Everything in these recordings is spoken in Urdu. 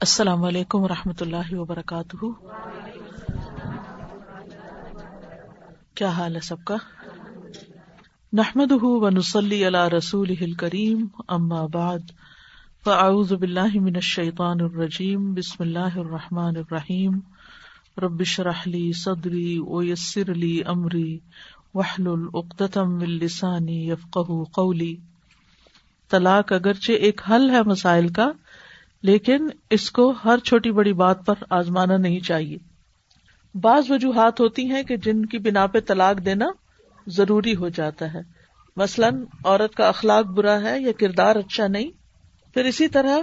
السلام علیکم و رحمۃ اللہ وبرکاتہ۔ کیا حال ہے سب کا؟ نحمد و نسلی اللہ رسول کریم اما بعد، فاعوذ باللہ من الشیطان الرجیم، بسم اللہ الرحمٰن الرحیم۔ ربش رحلی صدری ویسر لی امری وحل العقدم السانی یفق قولی۔ طلاق اگرچہ ایک حل ہے مسائل کا لیکن اس کو ہر چھوٹی بڑی بات پر آزمانا نہیں چاہیے۔ بعض وجوہات ہوتی ہیں کہ جن کی بنا پہ طلاق دینا ضروری ہو جاتا ہے۔ مثلاً عورت کا اخلاق برا ہے یا کردار اچھا نہیں۔ پھر اسی طرح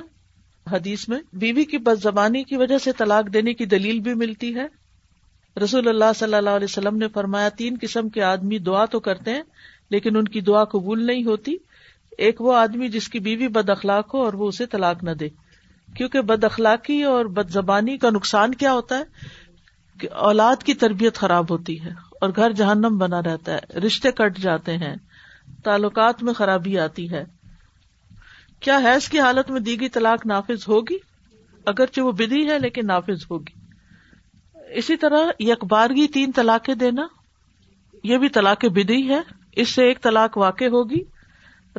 حدیث میں بیوی کی بد زبانی کی وجہ سے طلاق دینے کی دلیل بھی ملتی ہے۔ رسول اللہ صلی اللہ علیہ وسلم نے فرمایا، تین قسم کے آدمی دعا تو کرتے ہیں، لیکن ان کی دعا قبول نہیں ہوتی۔ ایک وہ آدمی جس کی بیوی بد اخلاق ہو اور وہ اسے طلاق نہ دے۔ کیونکہ بد اخلاقی اور بد زبانی کا نقصان کیا ہوتا ہے؟ کہ اولاد کی تربیت خراب ہوتی ہے اور گھر جہنم بنا رہتا ہے، رشتے کٹ جاتے ہیں، تعلقات میں خرابی آتی ہے۔ کیا حیض کی حالت میں دی گئی طلاق نافذ ہوگی؟ اگرچہ وہ بدھی ہے لیکن نافذ ہوگی۔ اسی طرح یکبارگی تین طلاقیں دینا، یہ بھی طلاق بدھی ہے، اس سے ایک طلاق واقع ہوگی۔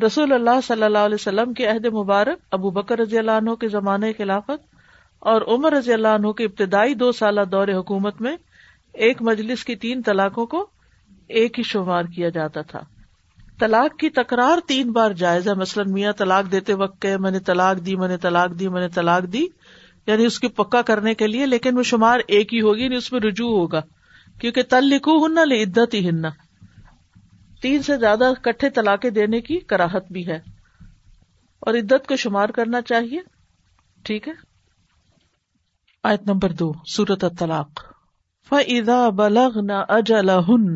رسول اللہ صلی اللہ علیہ وسلم کے عہد مبارک ابو بکر رضی اللہ عنہ کے زمانے خلافت اور عمر رضی اللہ عنہ کے ابتدائی دو سالہ دور حکومت میں ایک مجلس کی تین طلاقوں کو ایک ہی شمار کیا جاتا تھا۔ طلاق کی تکرار تین بار جائز ہے۔ مثلاً میاں طلاق دیتے وقت کہ میں نے طلاق دی، میں نے طلاق دی، میں نے طلاق دی یعنی اس کی پکا کرنے کے لیے، لیکن وہ شمار ایک ہی ہوگی یعنی اس میں رجوع ہوگا۔ کیونکہ تل لکھو ہننا لے عدت ہی ہننا تین سے زیادہ کٹھے طلاقیں دینے کی کراہت بھی ہے۔ اور عدت کو شمار کرنا چاہیے۔ ٹھیک ہے؟ آیت نمبر دو سورت طلاق فضا بلغ نہ اجلا ہن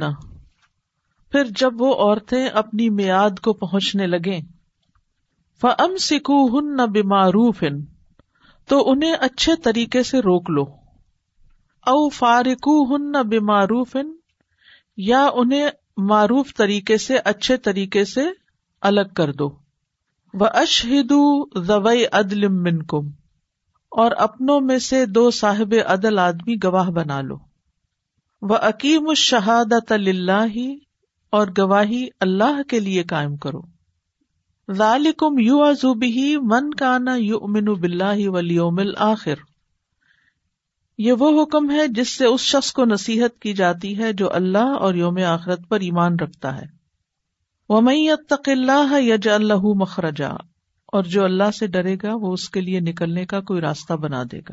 پھر جب وہ عورتیں اپنی میاد کو پہنچنے لگے فم سکو ہن نہ بیماروف تو انہیں اچھے طریقے سے روک لو۔ او فارکو ہن نہ بیماروف یا انہیں معروف طریقے سے، اچھے طریقے سے الگ کر دو۔ وہ اشہد زوئی عدل من کم اور اپنوں میں سے دو صاحب عدل آدمی گواہ بنا لو۔ وہ عکیم الشہادت اللہ اور گواہی اللہ کے لیے قائم کرو۔ ذالکم یو ازوبی من کانا یو امن بلّہ ولیوم الآخر۔ یہ وہ حکم ہے جس سے اس شخص کو نصیحت کی جاتی ہے جو اللہ اور یوم آخرت پر ایمان رکھتا ہے۔ وہ میں اللہ یج اللہ مخرجا۔ اور جو اللہ سے ڈرے گا وہ اس کے لیے نکلنے کا کوئی راستہ بنا دے گا۔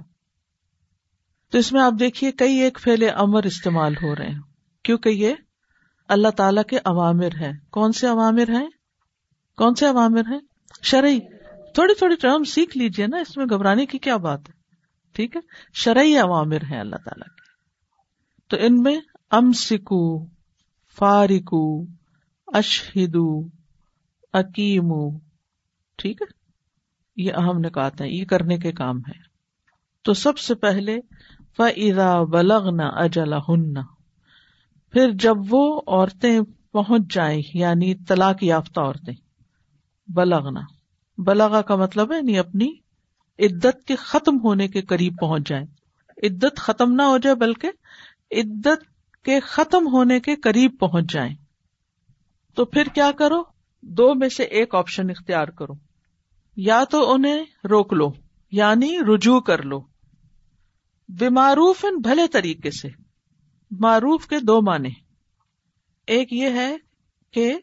تو اس میں آپ دیکھیے کئی ایک پھیلے امر استعمال ہو رہے ہیں۔ کیونکہ یہ اللہ تعالی کے عوامر ہیں۔ کون سے عوامر ہیں؟ کون سے عوامر ہیں؟ شرعی، تھوڑی تھوڑی ٹرم سیکھ لیجیے نا، اس میں گھبرانے کی کیا بات ہے؟ ٹھیک ہے؟ شرعی عوامر ہیں اللہ تعالی کے۔ تو ان میں ام سکو فارکو، اشہدو اکیم ٹھیک ہے؟ یہ اہم نکات ہیں، یہ کرنے کے کام ہے تو سب سے پہلے فضا بلغنا اجلا ہن پھر جب وہ عورتیں پہنچ جائیں یعنی طلاق یافتہ عورتیں، بلغنا۔ بلغا کا مطلب ہے یعنی اپنی عدت کے ختم ہونے کے قریب پہنچ جائیں۔ عدت ختم نہ ہو جائے بلکہ عدت کے ختم ہونے کے قریب پہنچ جائیں۔ تو پھر کیا کرو؟ دو میں سے ایک آپشن اختیار کرو۔ یا تو انہیں روک لو یعنی رجوع کر لو۔ بیماروف بھلے طریقے سے۔ معروف کے دو معنی۔ ایک یہ ہے کہ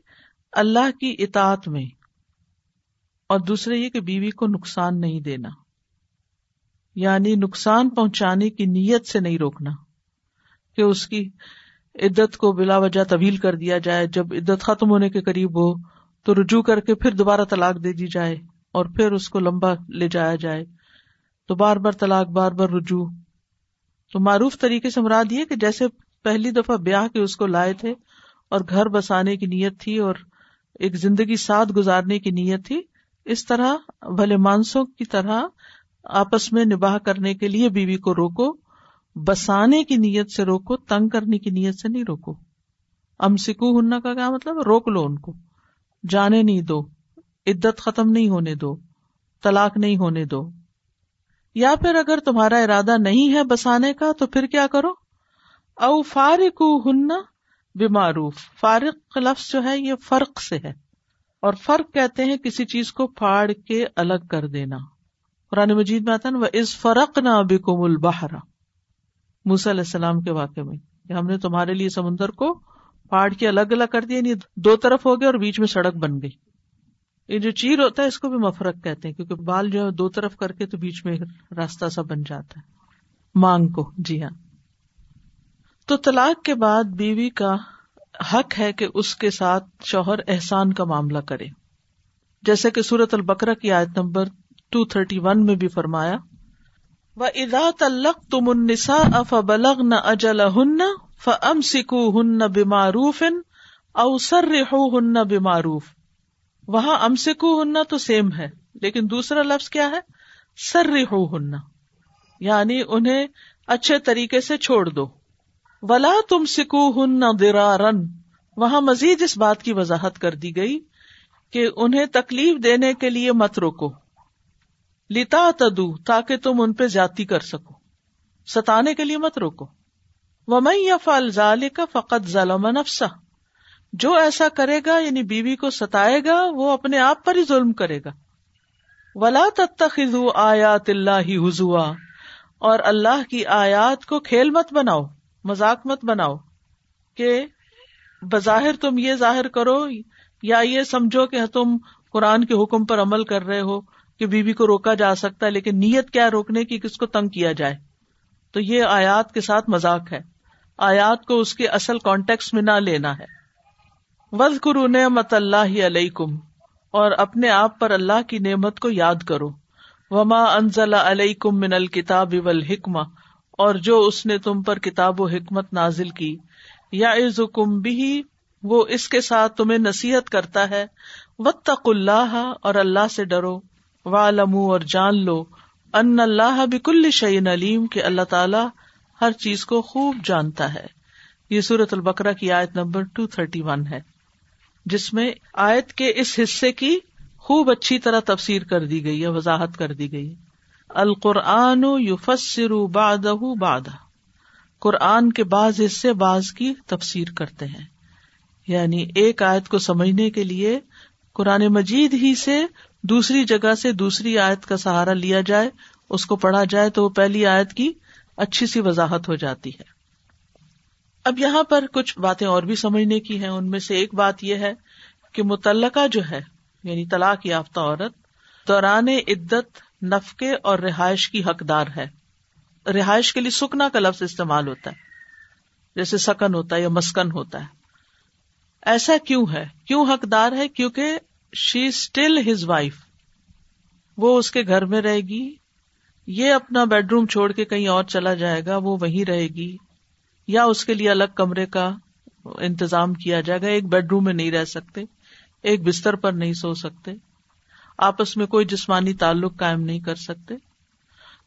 اللہ کی اطاعت میں، اور دوسرے یہ کہ بیوی کو نقصان نہیں دینا۔ یعنی نقصان پہنچانے کی نیت سے نہیں روکنا، کہ اس کی عدت کو بلا وجہ طویل کر دیا جائے۔ جب عدت ختم ہونے کے قریب ہو تو رجوع کر کے پھر دوبارہ طلاق دے دی جائے اور پھر اس کو لمبا لے جایا جائے۔ تو بار بار طلاق، بار بار رجوع۔ تو معروف طریقے سے مراد یہ کہ جیسے پہلی دفعہ بیاہ کے اس کو لائے تھے اور گھر بسانے کی نیت تھی اور ایک زندگی ساتھ گزارنے کی نیت تھی، اس طرح بھلے مانسوں کی طرح آپس میں نباہ کرنے کے لیے بیوی کو روکو، بسانے کی نیت سے روکو، تنگ کرنے کی نیت سے نہیں روکو۔ ام سکو ہننا کا کیا مطلب؟ روک لو ان کو۔ جانے نہیں دو۔ عدت ختم نہیں ہونے دو۔ طلاق نہیں ہونے دو۔ یا پھر اگر تمہارا ارادہ نہیں ہے بسانے کا، تو پھر کیا کرو؟ او فارق ہن بیماروف فارق لفظ جو ہے، یہ فرق سے ہے۔ اور فرق کہتے ہیں کسی چیز کو پھاڑ کے الگ کر دینا۔ قرآن مجید میں آتا نا وہ اس فرق نہ بکم البہرا موسی علیہ السلام کے واقع میں، کہ ہم نے تمہارے لیے سمندر کو پہاڑ کے الگ الگ کر دیا یعنی دو طرف ہو گئے اور بیچ میں سڑک بن گئی۔ یہ جو چیر ہوتا ہے، اس کو بھی مفرق کہتے ہیں، کیونکہ بال جو ہے دو طرف کر کے تو بیچ میں راستہ سا بن جاتا ہے۔ مانگ کو جی ہاں۔ تو طلاق کے بعد بیوی کا حق ہے کہ اس کے ساتھ شوہر احسان کا معاملہ کرے۔ جیسے کہ سورت البکرا کی آیت نمبر ٹو تھرٹی ون میں بھی فرمایا و ادا تلق تم انسا اف بلغ نہ اجل ہن ف ام سکو ہن بیماروف اوسر رحو ہن بیماروف وہاں ام سکو ہن تو سیم ہے، لیکن دوسرا لفظ کیا ہے؟ سر رحو ہن یعنی انہیں اچھے طریقے سے چھوڑ دو۔ ولا تم سکو ہن درارن وہاں مزید اس بات کی وضاحت کر دی گئی کہ انہیں تکلیف دینے کے لیے مت روکو۔ لتا تدو، تاکہ تم ان پہ زیادتی کر سکو۔ ستانے کے لیے مت روکو۔ وہ میں یا فال ظال کا فقط ظلم نفسا جو ایسا کرے گا یعنی بیوی کو ستائے گا، وہ اپنے آپ پر ہی ظلم کرے گا۔ ولا تخو آیات اللہ ہی حضوا اور اللہ کی آیات کو کھیل مت بناؤ، مذاق مت بناؤ۔ کہ بظاہر تم یہ ظاہر کرو، یا یہ سمجھو کہ تم قرآن کے حکم پر عمل کر رہے ہو۔ کہ بیوی کو روکا جا سکتا ہے، لیکن نیت کیا روکنے کی؟ کس کو تنگ کیا جائے۔ تو یہ آیات کے ساتھ مذاق ہے۔ آیات کو اس کے اصل کانٹیکس میں نہ لینا ہے۔ وز کرو نعمت اللہ علیہ کم اور اپنے آپ پر اللہ کی نعمت کو یاد کرو۔ وما انزل علیہ کم من الکتاب والحکمہ اور جو اس نے تم پر کتاب و حکمت نازل کی۔ یا عزکم بھی وہ اس کے ساتھ تمہیں نصیحت کرتا ہے۔ وطق اللہ اور اللہ سے ڈرو۔ والمو اور جان لو ان اللہ بکل شعین علیم کہ اللہ تعالیٰ ہر چیز کو خوب جانتا ہے۔ یہ سورت البکرا کی آیت نمبر ٹو تھرٹی ون ہے، جس میں آیت کے اس حصے کی خوب اچھی طرح تفسیر کر دی گئی ہے، وضاحت کر دی گئی القرآن یوفسر باد باد قرآن کے بعض حصے بعض کی تفسیر کرتے ہیں۔ یعنی ایک آیت کو سمجھنے کے لیے قرآن مجید ہی سے دوسری جگہ سے دوسری آیت کا سہارا لیا جائے، اس کو پڑھا جائے تو وہ پہلی آیت کی اچھی سی وضاحت ہو جاتی ہے۔ اب یہاں پر کچھ باتیں اور بھی سمجھنے کی ہیں۔ ان میں سے ایک بات یہ ہے کہ متعلقہ جو ہے یعنی طلاق یافتہ عورت، دوران عدت، نفقے اور رہائش کی حقدار ہے۔ رہائش کے لیے سکنا کا لفظ استعمال ہوتا ہے، جیسے سکن ہوتا ہے یا مسکن ہوتا ہے۔ ایسا کیوں ہے؟ کیوں حقدار ہے؟ کیونکہ شی اسٹل ہز وائف وہ اس کے گھر میں رہے گی یہ اپنا بیڈ روم چھوڑ کے کہیں اور چلا جائے گا وہ وہیں رہے گی یا اس کے لیے الگ کمرے کا انتظام کیا جائے گا ایک بیڈ روم میں نہیں رہ سکتے ایک بستر پر نہیں سو سکتے آپس میں کوئی جسمانی تعلق قائم نہیں کر سکتے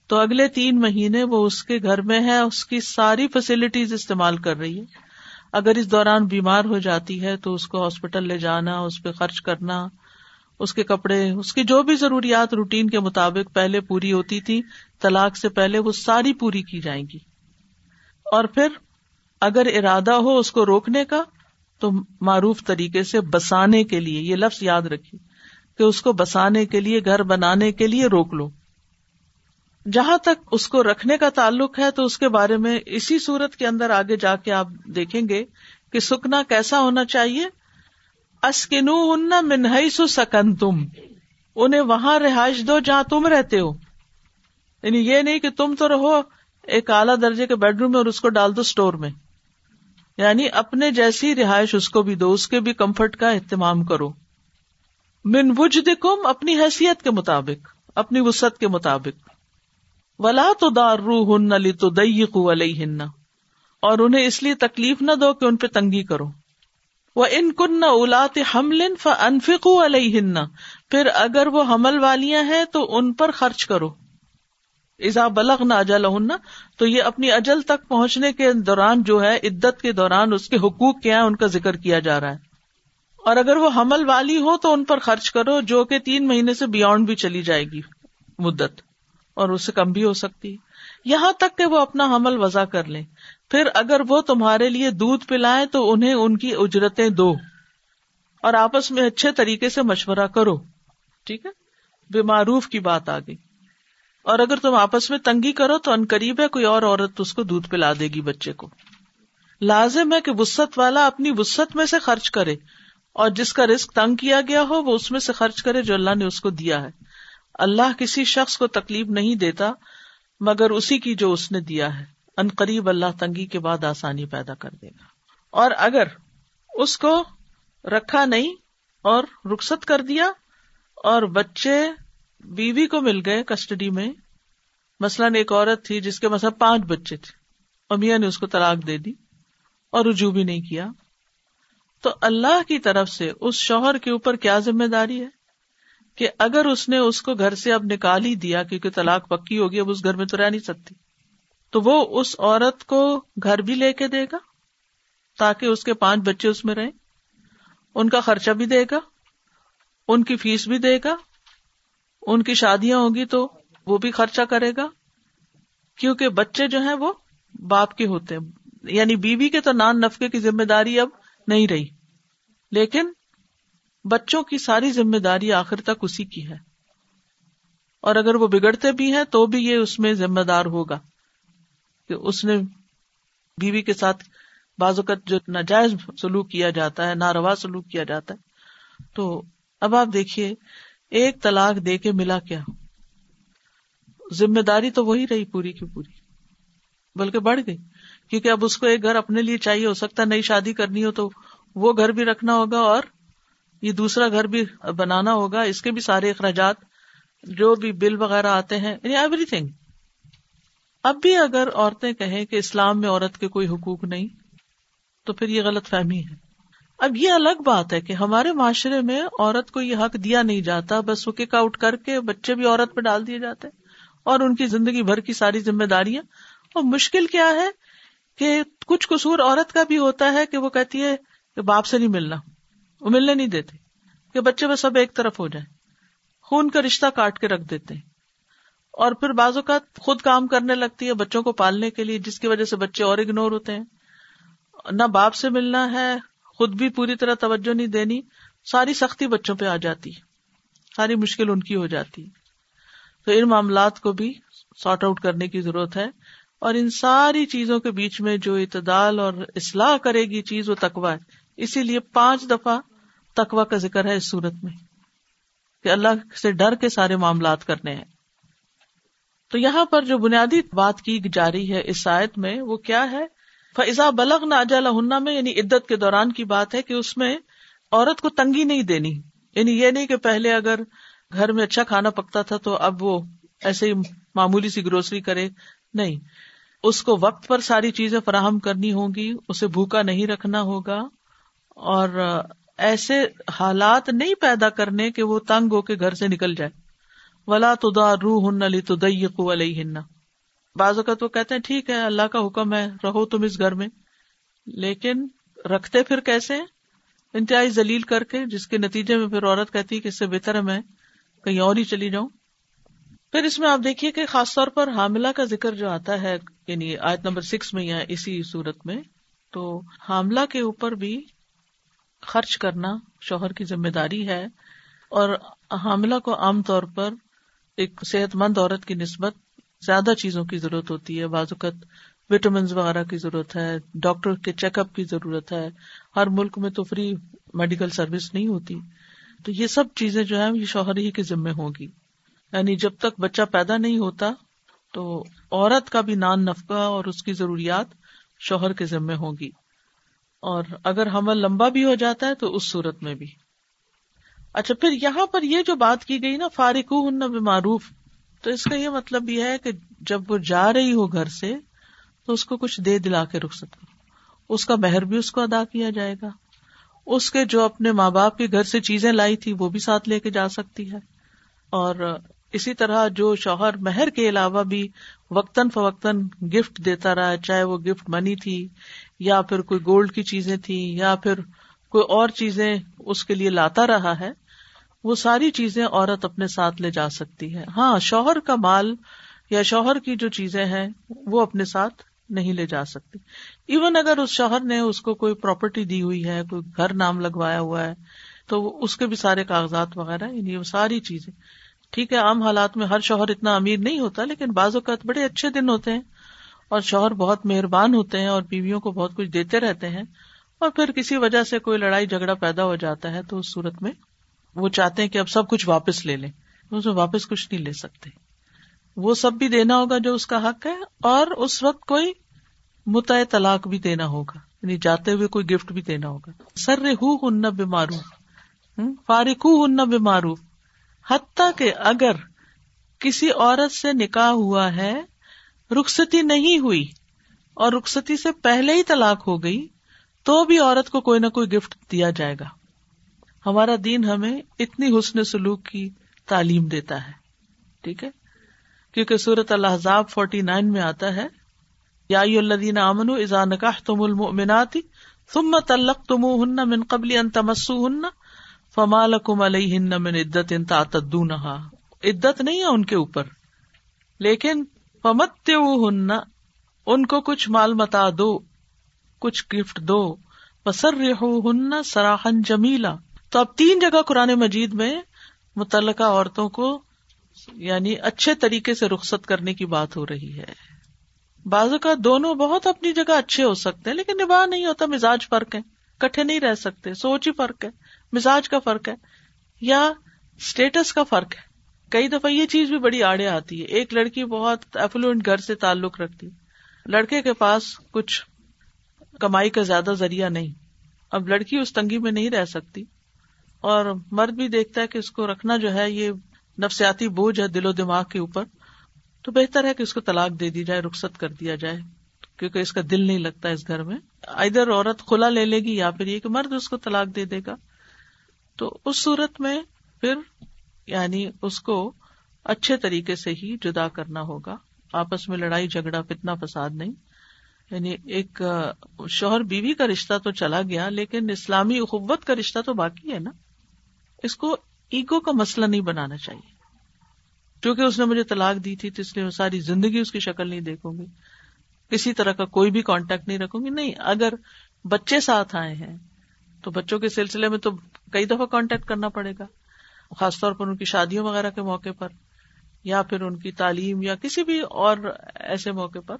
تو اگلے تین مہینے وہ اس کے گھر میں ہے اس کی ساری فیسلٹیز استعمال کر رہی ہے اگر اس دوران بیمار ہو جاتی ہے تو اس کو ہاسپٹل لے جانا اس پہ خرچ کرنا اس کے کپڑے، اس کی جو بھی ضروریات روٹین کے مطابق پہلے پوری ہوتی تھی، طلاق سے پہلے وہ ساری پوری کی جائیں گی۔ اور پھر اگر ارادہ ہو اس کو روکنے کا، تو معروف طریقے سے بسانے کے لیے، یہ لفظ یاد رکھیے، کہ اس کو بسانے کے لیے، گھر بنانے کے لیے روک لو۔ جہاں تک اس کو رکھنے کا تعلق ہے، تو اس کے بارے میں اسی صورت کے اندر آگے جا کے آپ دیکھیں گے کہ سکنا کیسا ہونا چاہیے اسکنو ان منہئی سو سکن تم انہیں وہاں رہائش دو جہاں تم رہتے ہو۔ یعنی یہ نہیں کہ تم تو رہو ایک اعلیٰ درجے کے بیڈ روم میں اور اس کو ڈال دو اسٹور میں۔ یعنی اپنے جیسی رہائش اس کو بھی دو، اس کے بھی کمفرٹ کا اہتمام کرو۔ من وجد کم اپنی حیثیت کے مطابق، اپنی وسط کے مطابق۔ ولا تو دار رو ہن لی تو دئی ہن اور انہیں اس لیے تکلیف نہ دو کہ ان پہ تنگی کرو۔ وہ ان کن اولاد حمل انفکو ہن پھر اگر وہ حمل والیاں ہیں تو ان پر خرچ کرو۔ ایزا بلغ نہ اجل تو یہ اپنی اجل تک پہنچنے کے دوران جو ہے، عدت کے دوران اس کے حقوق کیا ہے ان کا ذکر کیا جا رہا ہے۔ اور اگر وہ حمل والی ہو تو ان پر خرچ کرو، جو کہ تین مہینے سے بیونڈ بھی چلی جائے گی مدت۔ اور اسے کم بھی ہو سکتی یہاں تک کہ وہ اپنا حمل وضع کر لیں۔ پھر اگر وہ تمہارے لیے دودھ پلائیں تو انہیں ان کی اجرتیں دو۔ اور آپس میں اچھے طریقے سے مشورہ کرو۔ ٹھیک ہے؟ بے معروف کی بات آ گئی۔ اور اگر تم آپس میں تنگی کرو تو ان قریب ہے، کوئی اور عورت اس کو دودھ پلا دے گی بچے کو۔ لازم ہے کہ وسط والا اپنی وسط میں سے خرچ کرے۔ اور جس کا رسک تنگ کیا گیا ہو، وہ اس میں سے خرچ کرے جو اللہ نے اس کو دیا ہے۔ اللہ کسی شخص کو تکلیف نہیں دیتا، مگر اسی کی جو اس نے دیا ہے۔ ان قریب اللہ تنگی کے بعد آسانی پیدا کر دے گا۔ اور اگر اس کو رکھا نہیں اور رخصت کر دیا اور بچے، بیوی کو مل گئے کسٹڈی میں، مثلاً ایک عورت تھی جس کے مطلب پانچ بچے تھے، امیہ نے اس کو طلاق دے دی اور رجوع بھی نہیں کیا۔ تو اللہ کی طرف سے اس شوہر کے اوپر کیا ذمہ داری ہے؟ کہ اگر اس نے اس کو گھر سے اب نکال ہی دیا، کیونکہ طلاق پکی ہوگی، اب اس گھر میں تو رہ نہیں سکتی، تو وہ اس عورت کو گھر بھی لے کے دے گا تاکہ اس کے پانچ بچے اس میں رہیں، ان کا خرچہ بھی دے گا، ان کی فیس بھی دے گا، ان کی شادیاں ہوگی تو وہ بھی خرچہ کرے گا، کیونکہ بچے جو ہیں وہ باپ کے ہوتے ہیں یعنی بیوی کے تو نان نفقے کی ذمہ داری اب نہیں رہی، لیکن بچوں کی ساری ذمہ داری آخر تک اسی کی ہے۔ اور اگر وہ بگڑتے بھی ہیں تو بھی یہ اس میں ذمہ دار ہوگا کہ اس نے بیوی کے ساتھ بعض اوقات جو ناجائز سلوک کیا جاتا ہے، ناروا سلوک کیا جاتا ہے۔ تو اب آپ دیکھیے، ایک طلاق دے کے ملا کیا؟ ذمہ داری تو وہی رہی پوری کی پوری، بلکہ بڑھ گئی۔ کیونکہ اب اس کو ایک گھر اپنے لیے چاہیے، ہو سکتا ہے نئی شادی کرنی ہو تو وہ گھر بھی رکھنا ہوگا اور یہ دوسرا گھر بھی بنانا ہوگا، اس کے بھی سارے اخراجات جو بھی بل وغیرہ آتے ہیں یعنی ایوری تھنگ اب بھی اگر عورتیں کہیں کہ اسلام میں عورت کے کوئی حقوق نہیں، تو پھر یہ غلط فہمی ہے۔ اب یہ الگ بات ہے کہ ہمارے معاشرے میں عورت کو یہ حق دیا نہیں جاتا، بس وہ کک آؤٹ کر کے بچے بھی عورت پہ ڈال دیے جاتے اور ان کی زندگی بھر کی ساری ذمہ داریاں۔ اور مشکل کیا ہے کہ کچھ قصور عورت کا بھی ہوتا ہے کہ وہ کہتی ہے کہ باپ سے نہیں ملنا۔ وہ ملنے نہیں دیتے کہ بچے بس سب ایک طرف ہو جائے خون کا رشتہ کاٹ کے رکھ دیتے ہیں۔ اور پھر بعض اوقات خود کام کرنے لگتی ہے بچوں کو پالنے کے لیے، جس کی وجہ سے بچے اور اگنور ہوتے ہیں۔ نہ باپ سے ملنا ہے، خود بھی پوری طرح توجہ نہیں دینی، ساری سختی بچوں پہ آ جاتی ساری مشکل ان کی ہو جاتی تو ان معاملات کو بھی سارٹ آؤٹ کرنے کی ضرورت ہے۔ اور ان ساری چیزوں کے بیچ میں جو اعتدال اور اصلاح کرے گی چیز، وہ تقوا ہے۔ اسی لیے پانچ دفعہ تقوا کا ذکر ہے اس صورت میں کہ اللہ سے ڈر کے سارے معاملات کرنے ہیں۔ تو یہاں پر جو بنیادی بات کی جا رہی ہے اس آیت میں وہ کیا ہے؟ فضا بلغ نہ میں یعنی عدت کے دوران کی بات ہے کہ اس میں عورت کو تنگی نہیں دینی۔ یعنی یہ نہیں کہ پہلے اگر گھر میں اچھا کھانا پکتا تھا تو اب وہ ایسے ہی معمولی سی گروسری کرے۔ نہیں، اس کو وقت پر ساری چیزیں فراہم کرنی ہوگی اسے بھوکا نہیں رکھنا ہوگا۔ اور ایسے حالات نہیں پیدا کرنے کہ وہ تنگ ہو کے گھر سے نکل جائے۔ ولا تدا روح ہن علی تو ہن بعض اوقات وہ کہتے ہیں، ٹھیک ہے، اللہ کا حکم ہے، رہو تم اس گھر میں۔ لیکن رکھتے پھر کیسے انتہائی ذلیل کر کے، جس کے نتیجے میں پھر عورت کہتی کہ اس سے بہتر ہے، میں کہیں اور ہی چلی جاؤں۔ پھر اس میں آپ دیکھیے کہ خاص طور پر حاملہ کا ذکر جو آتا ہے یعنی آیت نمبر سکس میں یا اسی صورت میں، تو حاملہ کے اوپر بھی خرچ کرنا شوہر کی ذمہ داری ہے اور حاملہ کو عام طور پر ایک صحت مند عورت کی نسبت زیادہ چیزوں کی ضرورت ہوتی ہے۔ بازوقت وٹامنس وغیرہ کی ضرورت ہے، ڈاکٹر کے چیک اپ کی ضرورت ہے۔ ہر ملک میں تو فری میڈیکل سروس نہیں ہوتی۔ تو یہ سب چیزیں جو ہے یہ شوہر ہی کے ذمے ہوگی یعنی جب تک بچہ پیدا نہیں ہوتا تو عورت کا بھی نان نفقہ اور اس کی ضروریات شوہر کے ذمے ہوگی اور اگر حمل لمبا بھی ہو جاتا ہے تو اس صورت میں بھی۔ اچھا پھر یہاں پر یہ جو بات کی گئی نا فارق ہن معروف تو اس کا یہ مطلب یہ ہے کہ جب وہ جا رہی ہو گھر سے، تو اس کو کچھ دے دلا کے رخصت کرو۔ اس کا مہر بھی اس کو ادا کیا جائے گا۔ اس کے جو اپنے ماں باپ کے گھر سے چیزیں لائی تھی، وہ بھی ساتھ لے کے جا سکتی ہے۔ اور اسی طرح جو شوہر مہر کے علاوہ بھی وقتاً فوقتاً گفٹ دیتا رہا، چاہے وہ گفٹ منی تھی یا پھر کوئی گولڈ کی چیزیں تھی یا پھر کوئی اور چیزیں اس کے لیے لاتا رہا ہے، وہ ساری چیزیں عورت اپنے ساتھ لے جا سکتی ہے۔ ہاں شوہر کا مال یا شوہر کی جو چیزیں ہیں، وہ اپنے ساتھ نہیں لے جا سکتی۔ ایون اگر اس شوہر نے اس کو کوئی پراپرٹی دی ہوئی ہے، کوئی گھر نام لگوایا ہوا ہے، تو اس کے بھی سارے کاغذات وغیرہ یعنی وہ ساری چیزیں۔ ٹھیک ہے، عام حالات میں ہر شوہر اتنا امیر نہیں ہوتا، لیکن بعض اوقات بڑے اچھے دن ہوتے ہیں۔ اور شوہر بہت مہربان ہوتے ہیں اور بیویوں کو بہت کچھ دیتے رہتے ہیں اور پھر کسی وجہ سے کوئی لڑائی جھگڑا پیدا ہو جاتا ہے تو اس صورت میں وہ چاہتے ہیں کہ اب سب کچھ واپس لے لیں۔ اس میں واپس کچھ نہیں لے سکتے۔ وہ سب بھی دینا ہوگا جو اس کا حق ہے اور اس وقت کوئی متع طلاق بھی دینا ہوگا۔ یعنی جاتے ہوئے کوئی گفٹ بھی دینا ہوگا۔ سر ہُو ہن بیمارو فارکو ہن بیمارو حتیٰ کہ اگر کسی عورت سے نکاح ہوا ہے رخصتی نہیں ہوئی اور رخصتی سے پہلے ہی طلاق ہو گئی، تو بھی عورت کو کوئی نہ کوئی گفٹ دیا جائے گا۔ ہمارا دین ہمیں اتنی حسن سلوک کی تعلیم دیتا ہے، ٹھیک ہے؟ کیونکہ سورت الحضاب فورٹی نائن میں آتا ہے، یا الدین امن ازان کا تم المناتی ثم تلق تم ہن من قبل ان تمسو ہن فمال کم علیہ من عدت ان تعتدونہا۔ عدت نہیں ہے ان کے اوپر، لیکن فمت ہن ان کو کچھ مال متا دو، کچھ گفٹ دو بسر ہن سراہن جمیلا تو اب تین جگہ قرآن مجید میں متعلقہ عورتوں کو یعنی اچھے طریقے سے رخصت کرنے کی بات ہو رہی ہے۔ بازو کا دونوں بہت اپنی جگہ اچھے ہو سکتے ہیں، لیکن نباہ نہیں ہوتا، مزاج فرق ہے۔ کٹھے نہیں رہ سکتے، سوچ ہی فرق ہے، مزاج کا فرق ہے، یا اسٹیٹس کا فرق ہے۔ کئی دفعہ یہ چیز بھی بڑی آڑے آتی ہے۔ ایک لڑکی بہت ایفلوئنٹ گھر سے تعلق رکھتی لڑکے کے پاس کچھ کمائی کا زیادہ ذریعہ نہیں۔ اب لڑکی اس تنگی میں نہیں رہ سکتی۔ اور مرد بھی دیکھتا ہے کہ اس کو رکھنا جو ہے یہ نفسیاتی بوجھ ہے دل و دماغ کے اوپر۔ تو بہتر ہے کہ اس کو طلاق دے دی جائے، رخصت کر دیا جائے، کیونکہ اس کا دل نہیں لگتا اس گھر میں۔ ادھر عورت کھلا لے لے گی یا پھر یہ کہ مرد اس کو طلاق دے دے گا۔ تو اس صورت میں پھر یعنی اس کو اچھے طریقے سے ہی جدا کرنا ہوگا۔ آپس میں لڑائی، جھگڑا فتنا فساد نہیں۔ یعنی ایک شوہر بیوی کا رشتہ تو چلا گیا، لیکن اسلامی اخوت کا رشتہ تو باقی ہے نا۔ اس کو ایگو کا مسئلہ نہیں بنانا چاہیے۔ کیونکہ اس نے مجھے طلاق دی تھی تو اس لیے میں ساری زندگی اس کی شکل نہیں دیکھوں گی۔ کسی طرح کا کوئی بھی کانٹیکٹ نہیں رکھوں گی۔ نہیں، اگر بچے ساتھ آئے ہیں تو بچوں کے سلسلے میں تو کئی دفعہ کانٹیکٹ کرنا پڑے گا۔ خاص طور پر ان کی شادیوں وغیرہ کے موقع پر، یا پھر ان کی تعلیم، یا کسی بھی اور ایسے موقع پر۔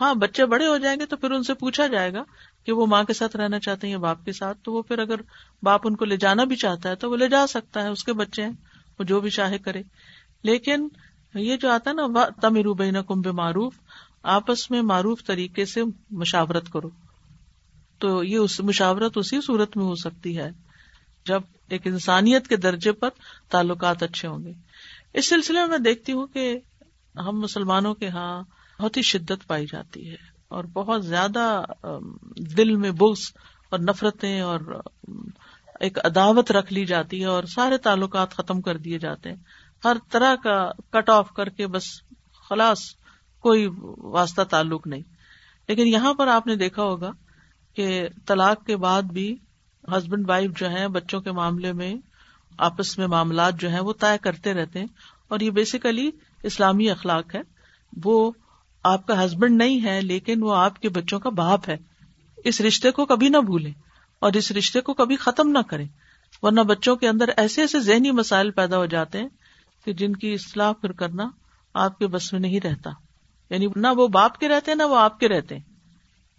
ہاں بچے بڑے ہو جائیں گے تو پھر ان سے پوچھا جائے گا کہ وہ ماں کے ساتھ رہنا چاہتے ہیں یا باپ کے ساتھ۔ تو وہ پھر اگر باپ ان کو لے جانا بھی چاہتا ہے تو وہ لے جا سکتا ہے، اس کے بچے ہیں، وہ جو بھی چاہے کرے۔ لیکن یہ جو آتا ہے نا تمرو بین کمب معروف آپس میں معروف طریقے سے مشاورت کرو۔ تو یہ اس مشاورت اسی صورت میں ہو سکتی ہے۔ جب ایک انسانیت کے درجے پر تعلقات اچھے ہوں گے۔ اس سلسلے میں میں دیکھتی ہوں کہ ہم مسلمانوں کے ہاں بہت ہی شدت پائی جاتی ہے اور بہت زیادہ دل میں بغض اور نفرتیں اور ایک عداوت رکھ لی جاتی ہے اور سارے تعلقات ختم کر دیے جاتے ہیں۔ ہر طرح کا کٹ آف کر کے بس خلاص کوئی واسطہ تعلق نہیں۔ لیکن یہاں پر آپ نے دیکھا ہوگا کہ طلاق کے بعد بھی ہسبینڈ وائف جو ہے بچوں کے معاملے میں، آپس میں معاملات جو ہیں، وہ طے کرتے رہتے ہیں۔ اور یہ بیسیکلی اسلامی اخلاق ہے۔ وہ آپ کا ہسبینڈ نہیں ہے، لیکن وہ آپ کے بچوں کا باپ ہے۔ اس رشتے کو کبھی نہ بھولیں اور اس رشتے کو کبھی ختم نہ کریں۔ ورنہ بچوں کے اندر ایسے ایسے ذہنی مسائل پیدا ہو جاتے ہیں کہ جن کی اصلاح پھر کرنا آپ کے بس میں نہیں رہتا۔ یعنی نہ وہ باپ کے رہتے نہ وہ آپ کے رہتے ہیں۔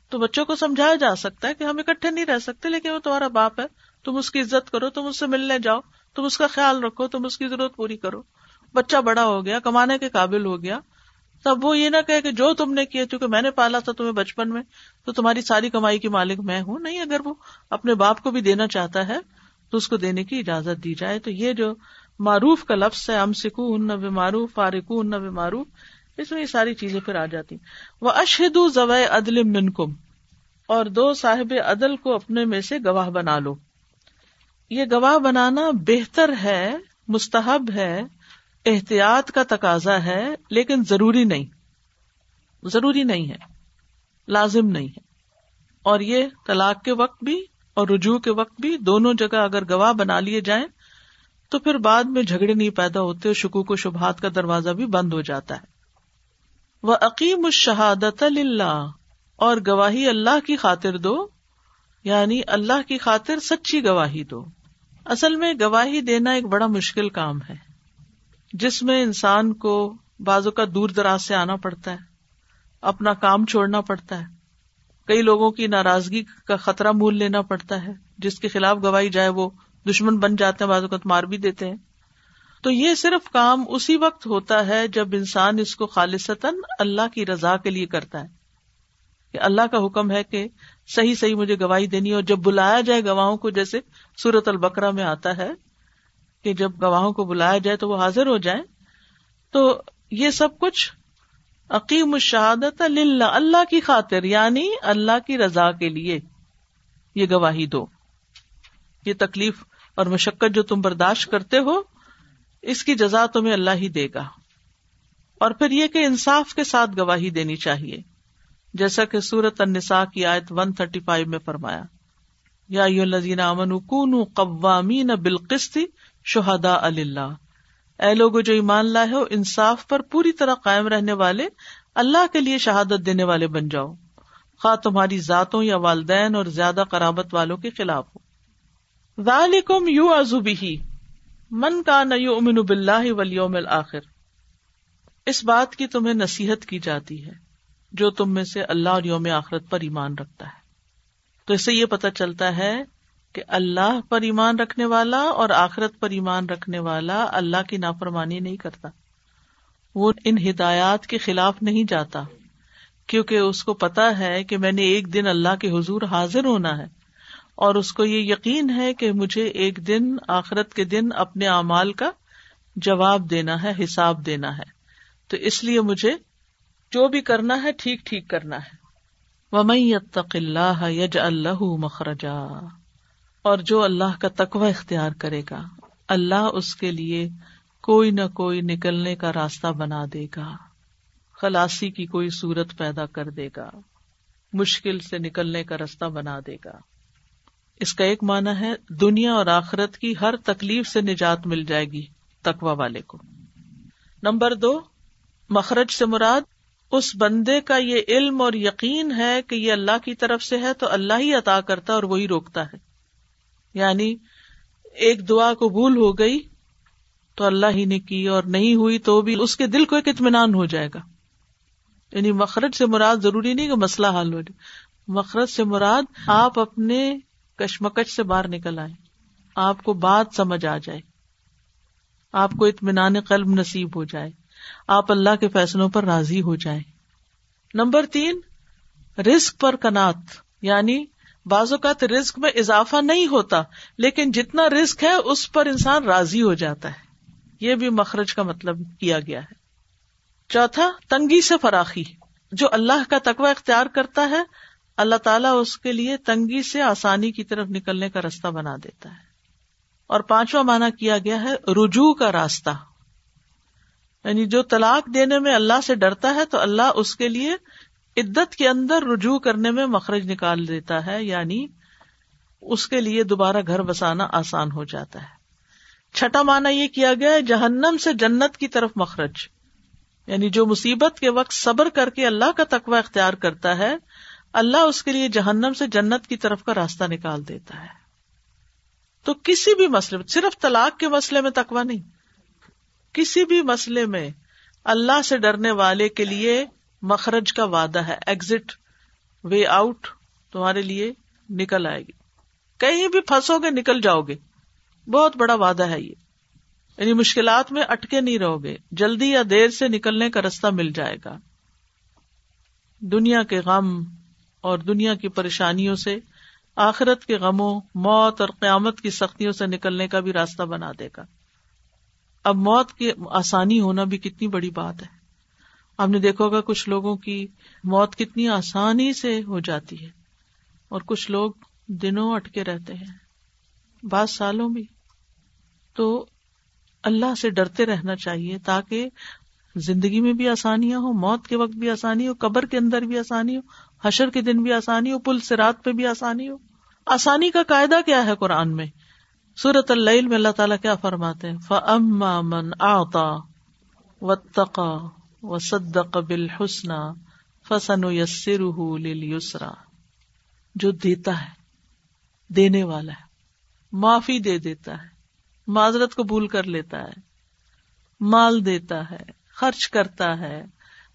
تو بچوں کو سمجھایا جا سکتا ہے کہ ہم اکٹھے نہیں رہ سکتے، لیکن وہ تمہارا باپ ہے۔ تم اس کی عزت کرو، تم اس سے ملنے جاؤ، تم اس کا خیال رکھو، تم اس کی ضرورت پوری کرو۔ بچہ بڑا ہو گیا، کمانے کے قابل ہو گیا۔ تب وہ یہ نہ کہ جو تم نے کیا، چونکہ میں نے پالا تھا تمہیں بچپن میں، تو تمہاری ساری کمائی کی مالک میں ہوں۔ نہیں، اگر وہ اپنے باپ کو بھی دینا چاہتا ہے، تو اس کو دینے کی اجازت دی جائے۔ تو یہ جو معروف کا لفظ ہے ام سکو ان معروف فارکو ان معروف اس میں یہ ساری چیزیں پھر آ جاتی وہ اشہد ضوئے عدل منکم، اور دو صاحب عدل کو اپنے میں سے گواہ بنا لو۔ یہ گواہ بنانا بہتر ہے، مستحب ہے، احتیاط کا تقاضا ہے، لیکن ضروری نہیں۔ ضروری نہیں ہے، لازم نہیں ہے۔ اور یہ طلاق کے وقت بھی اور رجوع کے وقت بھی دونوں جگہ اگر گواہ بنا لیے جائیں، تو پھر بعد میں جھگڑے نہیں پیدا ہوتے اور شکوک و شبہات کا دروازہ بھی بند ہو جاتا ہے۔ وہ عقیم الشہادت اللہ اور گواہی اللہ کی خاطر دو یعنی اللہ کی خاطر سچی گواہی دو۔ اصل میں گواہی دینا ایک بڑا مشکل کام ہے، جس میں انسان کو بازو کا دور دراز سے آنا پڑتا ہے، اپنا کام چھوڑنا پڑتا ہے۔ کئی لوگوں کی ناراضگی کا خطرہ مول لینا پڑتا ہے، جس کے خلاف گواہی جائے وہ دشمن بن جاتے ہیں بازو کا مار بھی دیتے ہیں۔ تو یہ صرف کام اسی وقت ہوتا ہے جب انسان اس کو خالصتاً اللہ کی رضا کے لیے کرتا ہے۔ کہ اللہ کا حکم ہے کہ صحیح صحیح مجھے گواہی دینی اور جب بلایا جائے گواہوں کو، جیسے سورت البکرا میں آتا ہے کہ جب گواہوں کو بلایا جائے تو وہ حاضر ہو جائیں، تو یہ سب کچھ عقیم الشہادت اللہ اللہ کی خاطر یعنی اللہ کی رضا کے لیے یہ گواہی دو۔ یہ تکلیف اور مشقت جو تم برداشت کرتے ہو اس کی جزا تمہیں اللہ ہی دے گا۔ اور پھر یہ کہ انصاف کے ساتھ گواہی دینی چاہیے۔ جیسا کہ سورت النساء کی آیت ون تھرٹی فائیو میں فرمایا۔ یا لذین امن کون قوامین بالقسط شہدا اللہ اے لوگ جو ایمان لائے ہو، انصاف پر پوری طرح قائم رہنے والے اللہ کے لیے شہادت دینے والے بن جاؤ۔ خواہ تمہاری ذاتوں یا والدین اور زیادہ قرابت والوں کے خلاف ہو۔ ذالکم یو ازوبی من کا نیو امن بلّہ ولیوم الآخر اس بات کی تمہیں نصیحت کی جاتی ہے، جو تم میں سے اللہ اور یوم آخرت پر ایمان رکھتا ہے۔ تو اس سے یہ پتا چلتا ہے کہ اللہ پر ایمان رکھنے والا اور آخرت پر ایمان رکھنے والا اللہ کی نافرمانی نہیں کرتا۔ وہ ان ہدایات کے خلاف نہیں جاتا، کیونکہ اس کو پتا ہے کہ میں نے ایک دن اللہ کے حضور حاضر ہونا ہے۔ اور اس کو یہ یقین ہے کہ مجھے ایک دن آخرت کے دن اپنے اعمال کا جواب دینا ہے، حساب دینا ہے۔ تو اس لیے مجھے جو بھی کرنا ہے، ٹھیک ٹھیک کرنا ہے۔ اللہ یج اللہ مخرجا۔ اور جو اللہ کا تقوی اختیار کرے گا، اللہ اس کے لیے کوئی نہ کوئی نکلنے کا راستہ بنا دے گا۔ خلاسی کی کوئی صورت پیدا کر دے گا۔ مشکل سے نکلنے کا راستہ بنا دے گا۔ اس کا ایک معنی ہے دنیا اور آخرت کی ہر تکلیف سے نجات مل جائے گی تقوا والے کو۔ نمبر دو، مخرج سے مراد اس بندے کا یہ علم اور یقین ہے کہ یہ اللہ کی طرف سے ہے تو اللہ ہی عطا کرتا اور وہی روکتا ہے۔ یعنی ایک دعا کو بھول ہو گئی تو اللہ ہی نے کی اور نہیں ہوئی تو بھی اس کے دل کو ایک اطمینان ہو جائے گا۔ یعنی مخرج سے مراد ضروری نہیں کہ مسئلہ حل ہو جائے۔ مخرج سے مراد آپ اپنے کشمکش سے باہر نکل آئے۔ آپ کو بات سمجھ آ جائے۔ آپ کو اطمینان قلب نصیب ہو جائے۔ آپ اللہ کے فیصلوں پر راضی ہو جائے نمبر تین رسک پر کنات۔ یعنی بعض اوقات رسک میں اضافہ نہیں ہوتا، لیکن جتنا رسک ہے، اس پر انسان راضی ہو جاتا ہے۔ یہ بھی مخرج کا مطلب کیا گیا ہے۔ چوتھا، تنگی سے فراخی۔ جو اللہ کا تقوی اختیار کرتا ہے اللہ تعالیٰ اس کے لیے تنگی سے آسانی کی طرف نکلنے کا راستہ بنا دیتا ہے۔ اور پانچواں مانا کیا گیا ہے؟ رجوع کا راستہ۔ یعنی جو طلاق دینے میں اللہ سے ڈرتا ہے تو اللہ اس کے لیے عدت کے اندر رجوع کرنے میں مخرج نکال دیتا ہے یعنی اس کے لیے دوبارہ گھر بسانا آسان ہو جاتا ہے۔ چھٹا مانا یہ کیا گیا ہے؟ جہنم سے جنت کی طرف مخرج۔ یعنی جو مصیبت کے وقت صبر کر کے اللہ کا تقوی اختیار کرتا ہے اللہ اس کے لیے جہنم سے جنت کی طرف کا راستہ نکال دیتا ہے۔ تو کسی بھی مسئلے میں، صرف طلاق کے مسئلے میں تکوا نہیں، کسی بھی مسئلے میں اللہ سے ڈرنے والے کے لیے مخرج کا وعدہ ہے۔ ایگزٹ وے آؤٹ تمہارے لیے نکل آئے گی۔ کہیں بھی پھنسو گے، نکل جاؤ گے۔ بہت بڑا وعدہ ہے یہ۔ یعنی مشکلات میں اٹکے نہیں رہو گے۔ جلدی یا دیر سے نکلنے کا راستہ مل جائے گا۔ دنیا کے غم اور دنیا کی پریشانیوں سے آخرت کے غموں، موت اور قیامت کی سختیوں سے نکلنے کا بھی راستہ بنا دے گا۔ اب موت کی آسانی ہونا بھی کتنی بڑی بات ہے۔ آپ نے دیکھا ہوگا کچھ لوگوں کی موت کتنی آسانی سے ہو جاتی ہے اور کچھ لوگ دنوں اٹکے رہتے ہیں، بعض سالوں بھی۔ تو اللہ سے ڈرتے رہنا چاہیے تاکہ زندگی میں بھی آسانیاں ہو موت کے وقت بھی آسانی ہو، قبر کے اندر بھی آسانی ہو۔ حشر کے دن بھی آسانی ہو، پل سے رات پہ بھی آسانی ہو۔ آسانی کا قاعدہ کیا ہے قرآن میں؟ سورت اللہ میں اللہ تعالیٰ کیا فرماتے ہیں؟ من آتا و تقا و صدق بالحسن جو دیتا ہے، دینے والا ہے، معافی دے دیتا ہے، معذرت قبول کر لیتا ہے، مال دیتا ہے، خرچ کرتا ہے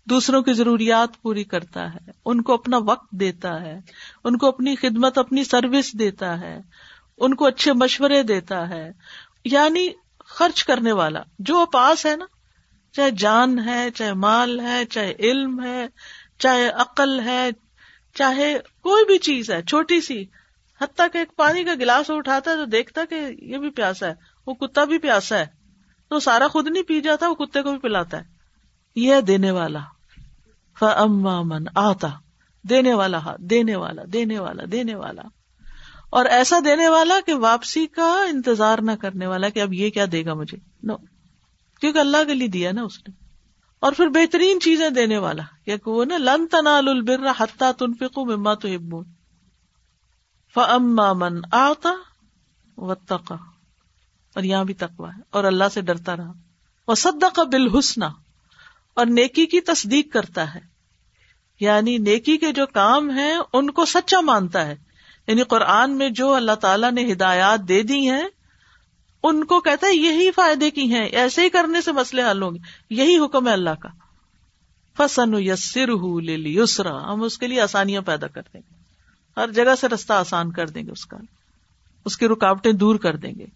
دوسروں کی ضروریات پوری کرتا ہے، ان کو اپنا وقت دیتا ہے، ان کو اپنی خدمت، اپنی سروس دیتا ہے، ان کو اچھے مشورے دیتا ہے یعنی خرچ کرنے والا۔ جو پاس ہے نا، چاہے جان ہے، چاہے مال ہے، چاہے علم ہے، چاہے عقل ہے، چاہے کوئی بھی چیز ہے، چھوٹی سی۔ حتیٰ کہ ایک پانی کا گلاس اٹھاتا ہے تو دیکھتا کہ یہ بھی پیاسا ہے، وہ کتا بھی پیاسا ہے۔ تو سارا خود نہیں پی جاتا، وہ کتے کو بھی پلاتا ہے۔ یہ دینے والا۔ من آتا۔ دینے والا ہاں، دینے والا دینے والا دینے والا۔ اور ایسا دینے والا کہ واپسی کا انتظار نہ کرنے والا کہ اب یہ کیا دے گا مجھے۔ نو۔ کیونکہ اللہ کے لیے دیا نا اس نے۔ اور پھر بہترین چیزیں دینے والا۔ کہ وہ نا، لن تنال البر حتہ تنفقو مما تو ابو فما من آتا و تقا اور یہاں بھی تقوا ہے۔ اور اللہ سے ڈرتا رہا۔ وہ سدا کا بالحسن اور نیکی کی تصدیق کرتا ہے۔ یعنی نیکی کے جو کام ہیں، ان کو سچا مانتا ہے۔ یعنی قرآن میں جو اللہ تعالیٰ نے ہدایات دے دی ہیں، ان کو کہتا ہے، یہی فائدے کی ہیں۔ ایسے ہی کرنے سے مسئلے حل ہوں گے۔ یہی حکم ہے اللہ کا۔ فسن یسر یسرا ہم اس کے لیے آسانیاں پیدا کر دیں گے۔ ہر جگہ سے رستہ آسان کر دیں گے اس کا۔ اس کی رکاوٹیں دور کر دیں گے۔